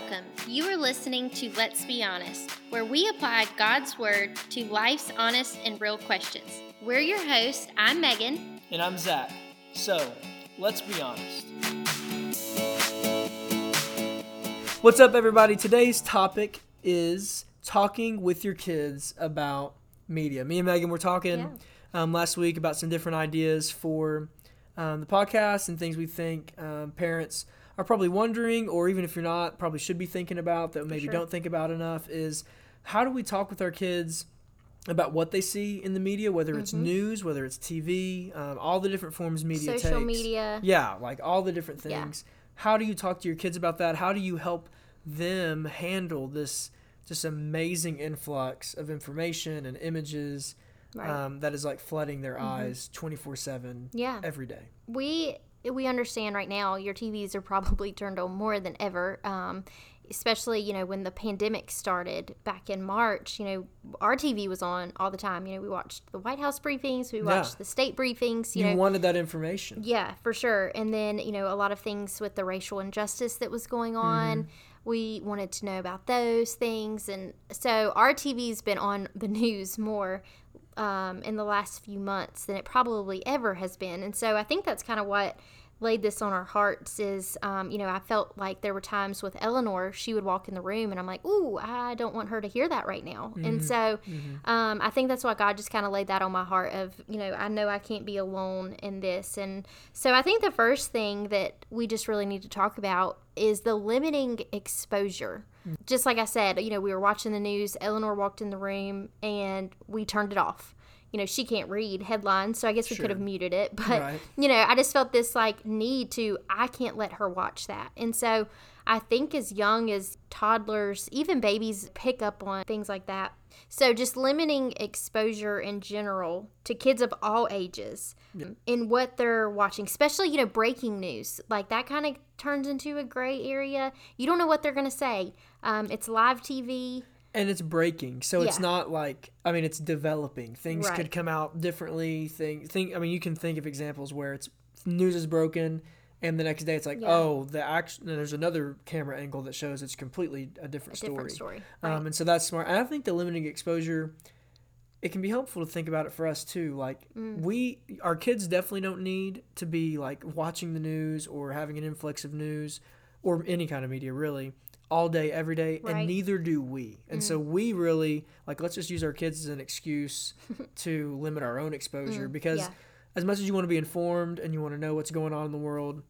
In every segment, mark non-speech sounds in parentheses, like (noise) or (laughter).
welcome. You are listening to Let's Be Honest, where we apply God's Word to life's honest and real questions. We're your hosts. I'm Megan. And I'm Zach. So, let's be honest. What's up, everybody? Today's topic is talking with your kids about media. Me and Megan were talking Yeah. um, last week about some different ideas for um, the podcast and things we think um, parents are probably wondering, or even if you're not, probably should be thinking about that maybe sure. don't think about enough. Is how do we talk with our kids about what they see in the media, whether it's news, whether it's TV, um, all the different forms media Social takes. media. Yeah, like all the different Yeah. things. How do you talk to your kids about that? How do you help them handle this just amazing influx of information and images Right. Mm-hmm. um, that is like flooding their eyes 24 7 Yeah. every day? we we understand right now your TVs are probably (laughs) turned on more than ever. Um, especially you know when the pandemic started back in March, you know our TV was on all the time. You know we watched the White House briefings, we watched the state briefings. You, You, know, wanted that information. yeah, for sure. And then you know a lot of things with the racial injustice that was going on. We wanted to know about those things, and so our TV's been on the (laughs) news more um, in the last few months than it probably ever has been. And so I think that's kind of what laid this on our hearts is, um, you know, I felt like there were times with Eleanor, she would walk in the room and I'm like, ooh, I don't want her to hear that right now. And so um, I think that's why God just kind of laid that on my heart of, you know, I know I can't be alone in this. And so I think the first thing that we just really need to talk about is the limiting exposure. Just like I said, you know, we were watching the news, Eleanor walked in the room and we turned it off. You know, she can't read headlines, so I guess we could have muted it. (laughs) But, Right. you know, I just felt this like need to, I can't let her watch that. And so I think as young as toddlers, even babies pick up on things like that. So just limiting exposure in general to kids of all ages in what they're watching, especially, you know, breaking news. Like that kind of turns into a gray area. You don't know what they're going to say. Um, it's live TV. And it's breaking, so it's not like I mean, it's developing. Things Right. could come out differently. Thing, think. I mean, you can think of examples where it's news is broken, and the next day it's like, Yeah. oh, the action. There's another camera angle that shows it's completely a different story. Different story. Um, and so that's smart. And I think the limiting exposure, it can be helpful to think about it for us too. Like Mm. we, our kids definitely don't need to be like watching the news or having an influx of news or any kind of media really all day every day Right. Mm. and neither do we and so we really like let's just use our kids as an excuse (laughs) to limit our own exposure because Mm. yeah. as much as you want to be informed and you want to know what's going on in the world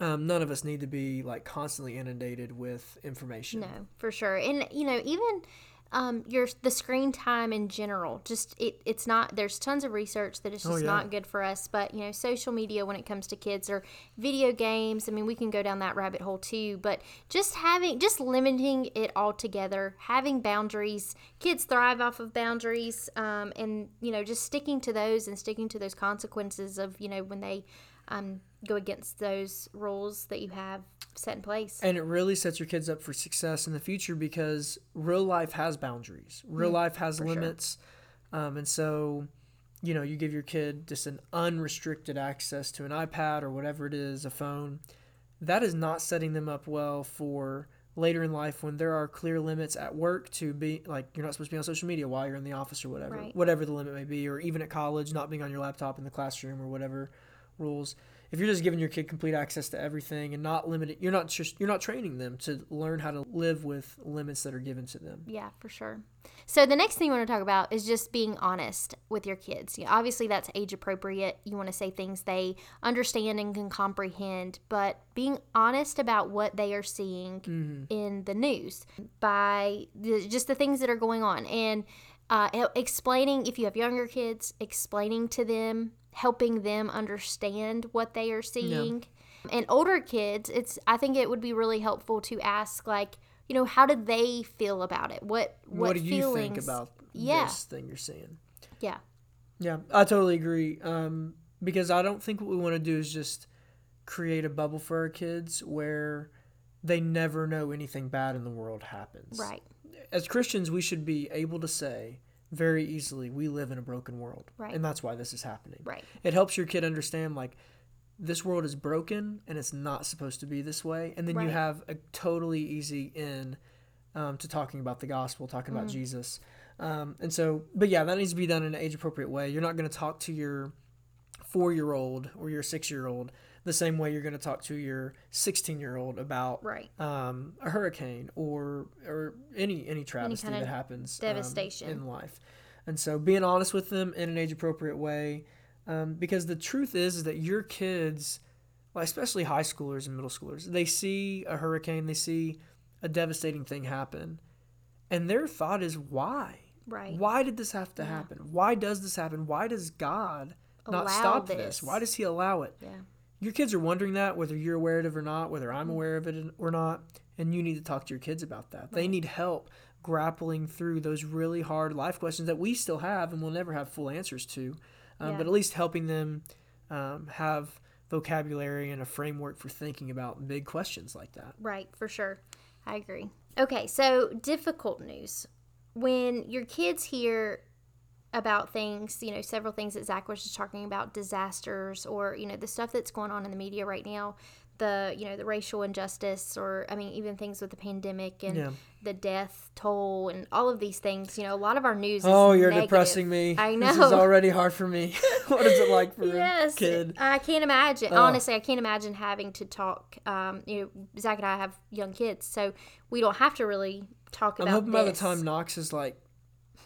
um, none of us need to be like constantly inundated with information No, for sure. And you know, even um, your the screen time in general, just it, it's not. There's tons of research that it's Oh, just yeah. not good for us. But you know, social media when it comes to kids or video games. I mean, we can go down that rabbit hole too. But just having, just limiting it altogether, having boundaries. Kids thrive off of boundaries, um, and you know, just sticking to those and sticking to those consequences of you know when they um, go against those rules that you have set in place. And it really sets your kids up for success in the future because real life has boundaries. Real life has sure. limits. Um, and so, you know, you give your kid just an unrestricted access to an iPad or whatever it is, a phone. That is not setting them up well for later in life when there are clear limits at work to be like you're not supposed to be on social media while you're in the office or whatever Right. whatever the limit may be or even at college not being on your laptop in the classroom or whatever rules if you're just giving your kid complete access to everything and not limited you're not just you're not training them to learn how to live with limits that are given to them Yeah, for sure. So the next thing you want to talk about is just being honest with your kids. Yeah, obviously that's age appropriate. You want to say things they understand and can comprehend, but being honest about what they are seeing in the news by the, just the things that are going on and uh, explaining if you have younger kids, explaining to them, helping them understand what they are seeing. And older kids, it's I think it would be really helpful to ask like you know, how did they feel about it? What what, what, do you think about Yeah. this thing you're seeing Yeah, yeah i totally agree um, because i don't think what we want to do is just create a bubble for our kids where they never know anything bad in the world happens right, as Christians, we should be able to say very easily, we live in a broken world. Right. And that's why this is happening. right, It helps your kid understand, like, this world is broken and it's not supposed to be this way. And then you have a totally easy in um, to talking about the gospel, talking about Jesus. Um, and so, but yeah, that needs to be done in an age appropriate way. You're not going to talk to your four year old or your six year old the same way you're going to talk to your 16 year old about Right. um, a hurricane or or any any travesty of that happens um, devastation. in life. And so being honest with them in an age appropriate way, um, because the truth is, is that your kids, well, especially high schoolers and middle schoolers, they see a hurricane, they see a devastating thing happen, and their thought is why. Right. Why did this have to happen? Why does this happen? Why does God not Allow stop this? this. Why does He allow it? Yeah. Your kids are wondering that, whether you're aware of it or not, whether Mm-hmm. I'm aware of it or not, and you need to talk to your kids about that. They need help grappling through those really hard life questions that we still have and we'll never have full answers to, um, Yeah. but at least helping them um, have vocabulary and a framework for thinking about big questions like that. Right, for sure. I agree. Okay, so difficult news. When your kids hear about things, you know, several things that Zach was just talking about, disasters or, you know, the stuff that's going on in the media right now, the, you know, the racial injustice or, I mean, even things with the pandemic and Yeah. the death toll and all of these things, you know, a lot of our news is Oh, you're negative. depressing me. I know. This is (laughs) already hard for me. (laughs) what is it like for yes, a kid? I can't imagine. Ugh. Honestly, I can't imagine having to talk. Um, you know, Zach and I have young kids, so we don't have to really talk about. I'm hoping by the time Knox is like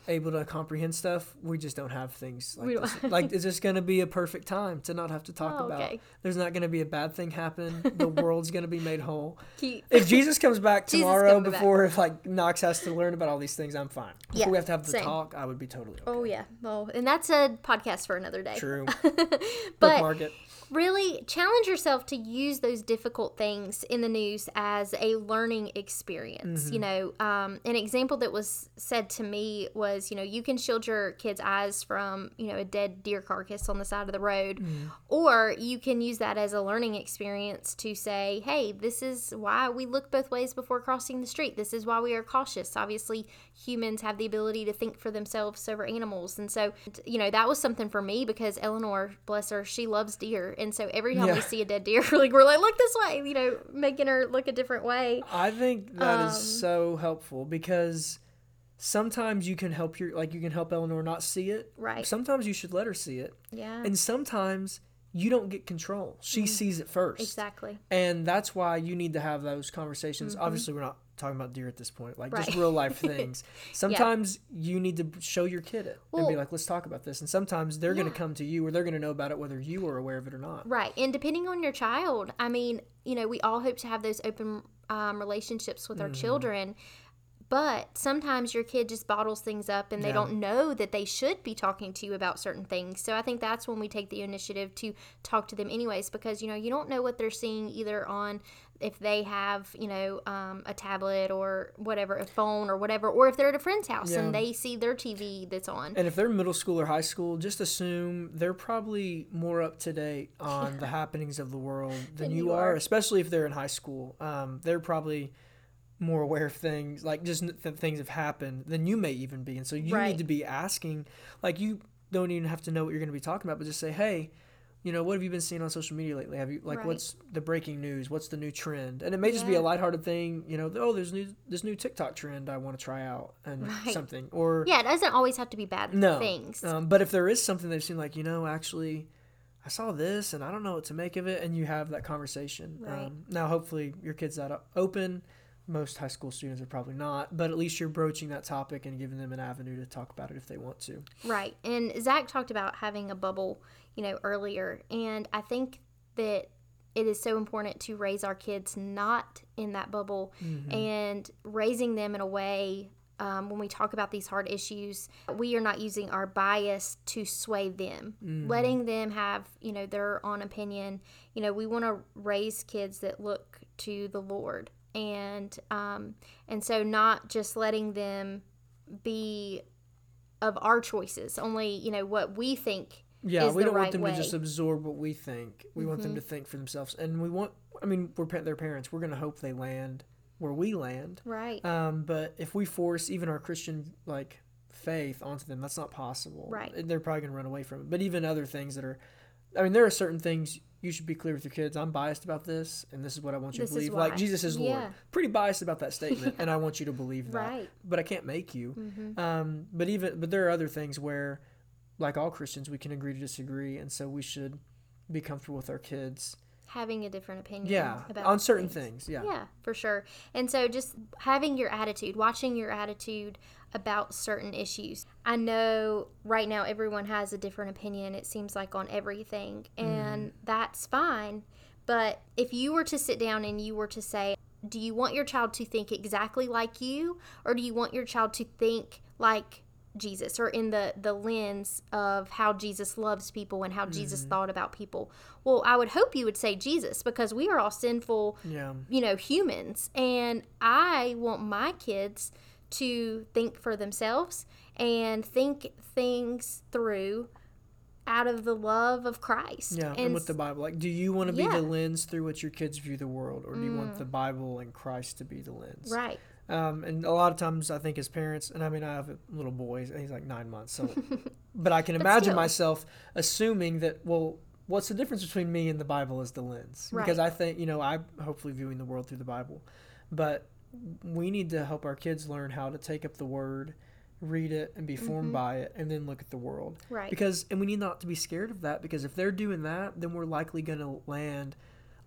able to comprehend stuff, we just don't have things like this. Like, is this going to be a perfect time to not have to talk Oh, about? okay. There's not going to be a bad thing happen. (laughs) The world's going to be made whole. Keep- If Jesus comes back (laughs) tomorrow coming back. before like Knox has to learn about all these things, I'm fine. If Yeah, we have to have the same. talk, I would be totally oh, okay. Oh yeah, well, and that's a podcast for another day. True. (laughs) but Bookmark it. Really challenge yourself to use those difficult things in the news as a learning experience. Mm-hmm. You know, um, an example that was said to me was, you know, you can shield your kids' eyes from, you know, a dead deer carcass on the side of the road, Mm-hmm. or you can use that as a learning experience to say, hey, this is why we look both ways before crossing the street. This is why we are cautious. Obviously, humans have the ability to think for themselves over animals. And so, you know, that was something for me because Eleanor, bless her, she loves deer. And so every time Yeah. we see a dead deer, (laughs) like we're like, look this way, you know, making her look a different way. I think that is Um, so helpful because sometimes you can help your like you can help Eleanor not see it. Right. Sometimes you should let her see it. Yeah. And sometimes you don't get control. She sees it first. Mm-hmm. Exactly. And that's why you need to have those conversations. Obviously, we're not talking about deer at this point, like just Mm-hmm. Real life (laughs) things. Sometimes you need to show your kid it and be like, let's talk about this. And sometimes they're going to come to you or they're going to know about it whether you are aware of it or not. Right. And depending on your child, I mean, you know, we all hope to have those open um, relationships with our Mm-hmm. children. But sometimes your kid just bottles things up and they Yeah. don't know that they should be talking to you about certain things. So I think that's when we take the initiative to talk to them, anyways, because, you know, you don't know what they're seeing either on if they have, you know, um, a tablet or whatever, a phone or whatever, or if they're at a friend's house Yeah. and they see their TV that's on. And if they're middle school or high school, just assume they're probably more up to date on (laughs) the happenings of the world than, Than you you are, are. especially if they're in high school. Um, they're probably more aware of things like just that things have happened than you may even be. And so you Right. need to be asking, like, you don't even have to know what you're going to be talking about, but just say, hey, you know, what have you been seeing on social media lately? Have you like Right. what's the breaking news? What's the new trend? And it may just be Yeah. a lighthearted thing, you know. Oh, there's new this new TikTok trend I want to try out and (laughs) Right. something. Or yeah, it doesn't always have to be bad no things. Um, but if there is something they've seen, like you know, actually, I saw this and I don't know what to make of it, and you have that conversation. Right. Um, now, hopefully, your kid's that open. Most high school students are probably not, but at least you're broaching that topic and giving them an avenue to talk about it if they want to. Right. And Zach talked about having a bubble, you know, earlier. And I think that it is so important to raise our kids not in that bubble and raising them in a way um, when we talk about these hard issues, we are not using our bias to sway them, letting them have, you know, their own opinion. You know, we want to raise kids that look to the Lord. And um, and so not just letting them be of our choices, only you know what we think. Yeah, is we the don't right want them way. Mm-hmm. to just absorb what we think. We want them to think for themselves, and we want. I mean, we're their parents. We're going to hope they land where we land. Right. Um, but if we force even our Christian like faith onto them, that's not possible. Right. They're probably gonna run away from it. But even other things that are, I mean, there are certain things you should be clear with your kids. I'm biased about this, and this is what I want you This to believe. Like. Jesus is Lord. Yeah. Pretty biased about that statement, and I want you to believe that. Right. But I can't make you. Mm-hmm. Um, but even but there are other things where, like all Christians, we can agree to disagree, and so we should be comfortable with our kids. Having a different opinion. Yeah, about on certain things. Yeah. Yeah, for sure. And so just having your attitude, watching your attitude about certain issues. I know right now everyone has a different opinion, it seems like, on everything, mm-hmm. and that's fine. But if you were to sit down and you were to say, do you want your child to think exactly like you, or do you want your child to think like Jesus or in the the lens of how Jesus loves people and how Jesus thought about people. Well, I would hope you would say Jesus because we are all sinful, Yeah. you know, humans and I want my kids to think for themselves and think things through out of the love of Christ. Yeah, and, and with the Bible, like, do you want to be Yeah. Mm. the lens through which your kids view the world, or do you want the Bible and Christ to be the lens? right. Um, and a lot of times, I think as parents, and I mean, I have a little boy; he's like nine months, so. (laughs) but I can imagine still. myself assuming that, well, what's the difference between me and the Bible is the lens, because I think you know I'm hopefully viewing the world through the Bible, but we need to help our kids learn how to take up the Word, read it, and be formed by it, and then look at the world. Mm-hmm. Right. Because and we need not to be scared of that because if they're doing that, then we're likely going to land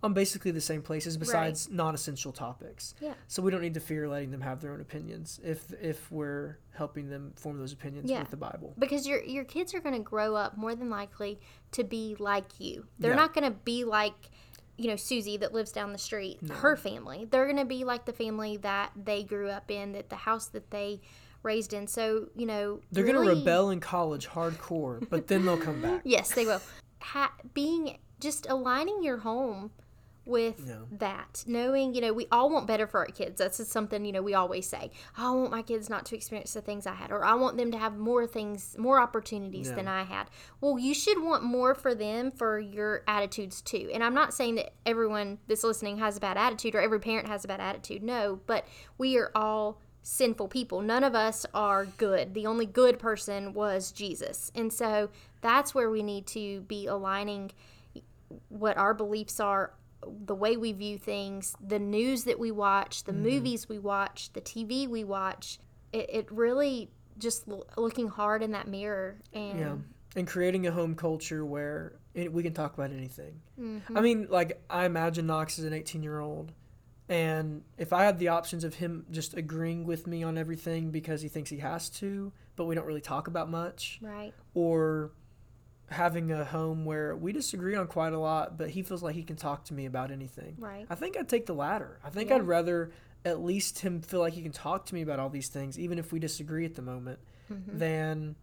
on basically the same places besides non-essential topics. Yeah. So we don't need to fear letting them have their own opinions if if we're helping them form those opinions Yeah. with the Bible. because your your kids are going to grow up more than likely to be like you. They're Yeah. not going to be like you know Susie that lives down the street. Her family. They're going to be like the family that they grew up in, that the house that they raised in. So you know They're going to rebel in college hardcore, but then they'll come back. (laughs) Yes, they will. Ha- being just aligning your home with Yeah. that, knowing you know we all want better for our kids. That's just something you know we always say. Oh, I want my kids not to experience the things I had, or I want them to have more things, more opportunities Yeah. than I had. Well, you should want more for them for your attitudes too. And I'm not saying that everyone that's listening has a bad attitude or every parent has a bad attitude. No, but we are all sinful people. None of us are good. The only good person was Jesus. And so that's where we need to be aligning what our beliefs are, the way we view things, the news that we watch, the movies we watch, the TV we watch. It, it really just l- looking hard in that mirror and Yeah. And creating a home culture where it, we can talk about anything. Mm-hmm. I mean, like, I imagine Knox is an 18 year old. And if I had the options of him just agreeing with me on everything because he thinks he has to, but we don't really talk about much, right. or having a home where we disagree on quite a lot, but he feels like he can talk to me about anything. Right. I think I'd take the latter. I think Yeah. I'd rather at least him feel like he can talk to me about all these things, even if we disagree at the moment, Mm-hmm. than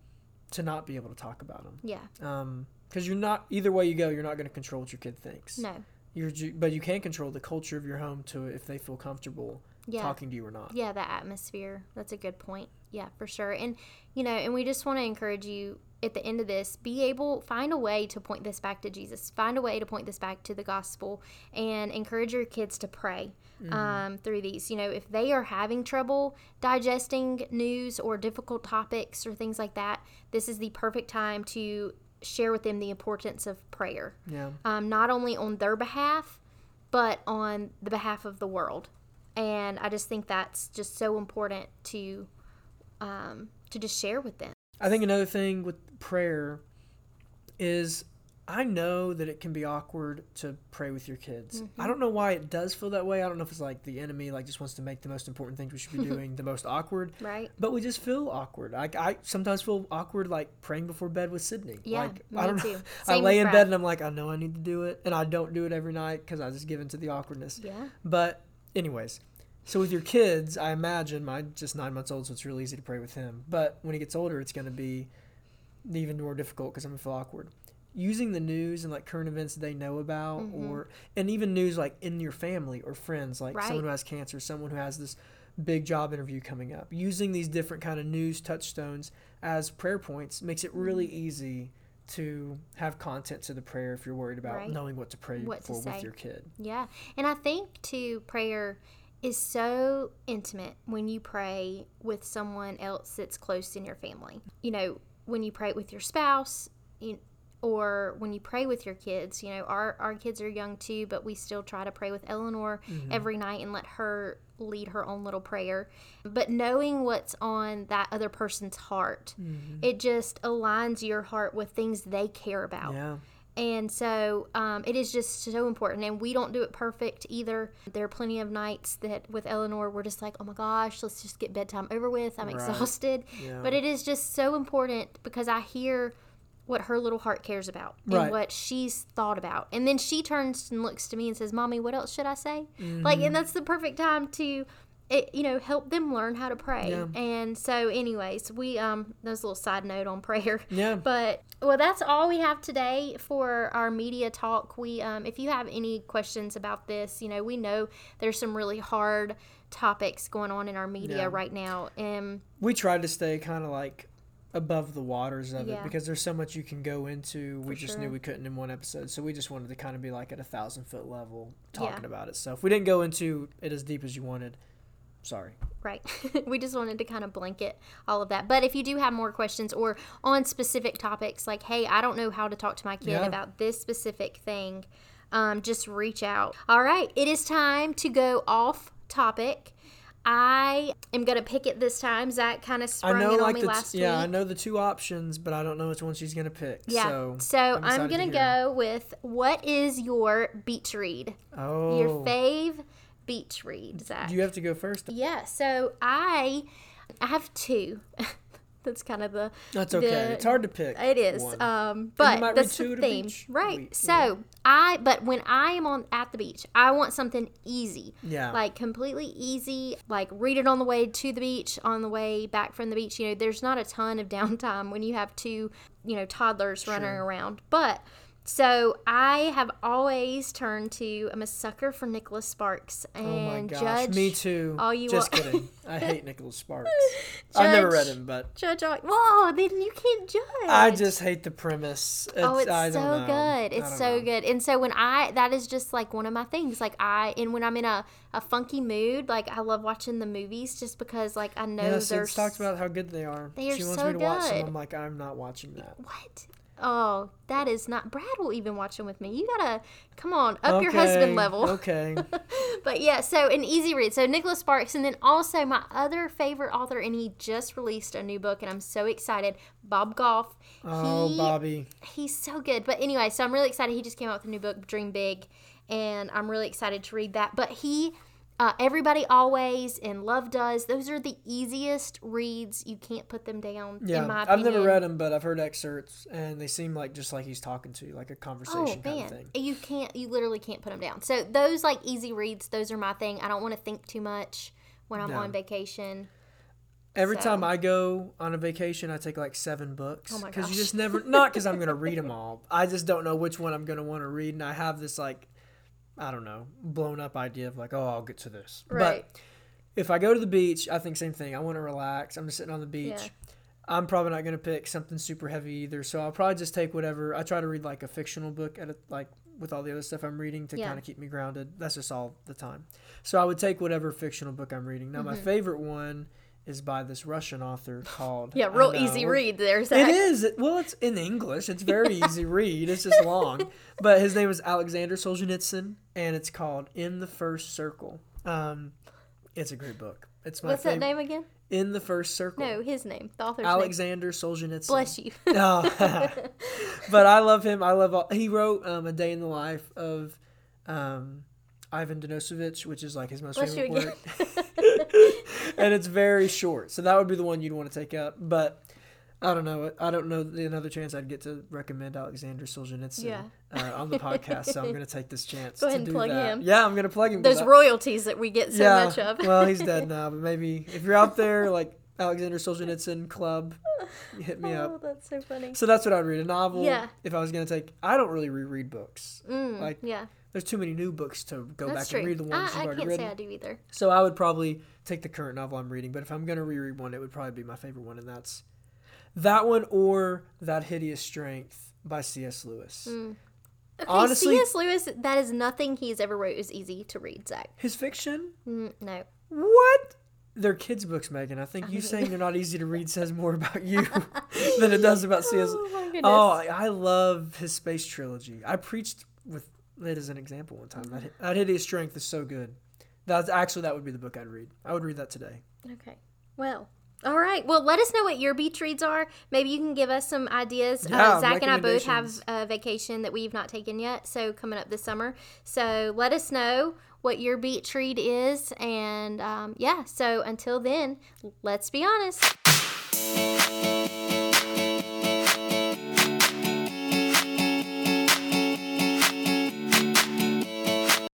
to not be able to talk about them. Yeah. Um, because you're not either way you go, you're not going to control what your kid thinks. No. You're, but you can control the culture of your home to if they feel comfortable Yeah. talking to you or not. Yeah, the atmosphere. That's a good point. Yeah, for sure. And you know, and we just want to encourage you at the end of this, be able find a way to point this back to Jesus. Find a way to point this back to the gospel and encourage your kids to pray um, through these. You know, if they are having trouble digesting news or difficult topics or things like that, this is the perfect time to share with them the importance of prayer. Yeah. Um, not only on their behalf, but on the behalf of the world and I just think that's just so important to um, to just share with them. I think another thing with prayer is I know that it can be awkward to pray with your kids. Mm-hmm. I don't know why it does feel that way. I don't know if it's like the enemy like just wants to make the most important things we should be (laughs) doing the most awkward. Right? But we just feel awkward. Like I sometimes feel awkward like praying before bed with Sydney. Yeah, like me I don't too. know. (laughs) I lay in Brad. bed and I'm like, I know I need to do it, and I don't do it every night because I just give in to the awkwardness. Yeah. But anyways, so with your kids, I imagine mine just nine months old, so it's real easy to pray with him. But when he gets older, it's going to be even more difficult because I'm gonna feel awkward. Using the news and like current events they know about, mm-hmm. or and even news like in your family or friends, like Right. someone who has cancer, someone who has this big job interview coming up. Using these different kind of news touchstones as prayer points makes it really mm-hmm. easy to have content to the prayer if you're worried about Right. knowing what to pray What to for say. with your kid. Yeah. And I think to prayer is so intimate when you pray with someone else that's close in your family. You know, when you pray with your spouse, you, or when you pray with your kids, you know, our, our kids are young too, but we still try to pray with Eleanor Mm-hmm. every night and let her lead her own little prayer. But knowing what's on that other person's heart, Mm-hmm. it just aligns your heart with things they care about. Yeah. And so um, it is just so important. And we don't do it perfect either. There are plenty of nights that with Eleanor, we're just like, oh my gosh, let's just get bedtime over with. I'm Right. exhausted. Yeah. But it is just so important because I hear what her little heart cares about and Right. what she's thought about. And then she turns and looks to me and says, Mommy, what else should I say? Mm-hmm. Like, and that's the perfect time to. It, you know, help them learn how to pray, Yeah. and so, anyways, we um, there's a little side note on (laughs) prayer. Yeah. But well, that's all we have today for our media talk. We, um, if you have any questions about this, you know, we know there's some really hard topics going on in our media Yeah. right now, and we tried to stay kind of like above the waters of it because there's so much you can go into. We For just sure. knew we couldn't in one episode, so we just wanted to kind of be like at a thousand foot level talking Yeah. about it. So if we didn't go into it as deep as you wanted, sorry. right, (laughs) we just wanted to kind of blanket all of that. But if you do have more questions or on specific topics, like, hey, I don't know how to talk to my kid Yeah. about this specific thing, um, just reach out. All right, it is time to go off topic. I am gonna pick it this time. Zach kind of sprung know it on like me the last yeah, I know the two options, but I don't know which one she's gonna pick. Yeah. So, So, I'm I'm, gonna go with what is your beach read? oh, Your fave beach read, Zach. do you have to go first? yeah. So I, I have two. (laughs) That's kind of the. That's okay. the- it's hard to pick. It is, one. um, but might read that's two the theme, beach right? week, So I, but when I am on at the beach, I want something easy, yeah. like completely easy. Like read it on the way to the beach, on the way back from the beach. You know, there's not a ton of (laughs) downtime when you have two, you know, toddlers running around. But so I have always turned to. I'm a sucker for Nicholas Sparks and oh my gosh, Judge. me too. all you Just want- kidding. I (laughs) hate Nicholas Sparks. I've never read him, but Judge, all, whoa! Then you can't judge. I just hate the premise. Oh, it's I so good. It's so know. good. And so when I that is just like one of my things. Like I and when I'm in a, a funky mood, like I love watching the movies just because like I know there's Sid's talked about how good they are. They are she wants so me to watch them. good. I'm like, I'm not watching that. what? Oh, that is not Brad will even watch them with me. You gotta come on, up your husband level. Okay. (laughs) but yeah, so an easy read. So Nicholas Sparks, and then also my other favorite author, and he just released a new book, and I'm so excited. Bob Goff. Oh, He- Bobby. he's so good. But anyway, so I'm really excited. He just came out with a new book, Dream Big, and I'm really excited to read that. But he, uh, Everybody Always and Love Does, those are the easiest reads. You can't put them down, Yeah, in my I've never read them, but I've heard excerpts, and they seem like just like he's talking to you, like a conversation Oh kind man, of thing. you can't. You literally can't put them down. So those like easy reads, those are my thing. I don't want to think too much when I'm No. on vacation. Every So- time I go on a vacation, I take like seven books Oh because you just never. Not because I'm gonna (laughs) read them all. I just don't know which one I'm gonna want to read, and I have this like, I don't know, blown up idea of like, oh, I'll get to this. Right. But if I go to the beach, I think same thing. I want to relax. I'm just sitting on the beach. Yeah. I'm probably not gonna pick something super heavy either, so I'll probably just take whatever. I try to read like a fictional book at a, like with all the other stuff I'm reading to Yeah. kind of keep me grounded. That's just all the time. So I would take whatever fictional book I'm reading. Now my Mm-hmm. favorite one is by this Russian author called Yeah, real easy read. There's It that. is. It- Well, it's in English. It's very easy read. It's just (laughs) long. But his name is Alexander Solzhenitsyn, and it's called In the First Circle. Um, it's a great book. It's my What's that favorite. name again? In the First Circle. No, his name. The author's name. Alexander Solzhenitsyn. Bless you. (laughs) Oh. (laughs) but I love him. I love all, he wrote um, a day in the life of um, Ivan Denisovich, which is like his most Bless favorite work. And it's very short, so that would be the one you'd want to take up. But I don't know. I don't know the another chance I'd get to recommend Alexander Solzhenitsyn Yeah. uh, on the podcast. So I'm going to take this chance. (laughs) Go to ahead and do plug that. him. Yeah, I'm going to plug him. Those I- royalties that we get so much of. well, he's dead (laughs) now, but maybe if you're out there, like Alexander Solzhenitsyn Club, hit me up. Oh, that's so funny. So that's what I'd read. A novel. Yeah. If I was gonna take, I don't really reread books. Mm, Like, yeah, There's too many new books to go that's back true. and read the ones I, you've I already can't read. say I do either. So I would probably take the current novel I'm reading. But if I'm gonna reread one, it would probably be my favorite one, and that's that one or that Hideous Strength by C.S. Lewis. Okay, Honestly- C.S. Lewis, that is nothing he's ever wrote is easy to read, Zach. His fiction. Mm, no. What? they're kids' books, Megan. I think you (laughs) saying they're not easy to read says more about you (laughs) than it does about C.S. (laughs) Oh. Oh, I, I love his space trilogy. I preached with it as an example one time. That, that Hideous Strength is so good. That's actually that would be the book I'd read. I would read that today. Okay. Well, all right. Well, let us know what your beach reads are. Maybe you can give us some ideas. Yeah, uh, Zach and I both have a vacation that we've not taken yet, so coming up this summer. So let us know what your beach read is. And um, yeah, so until then, let's be honest.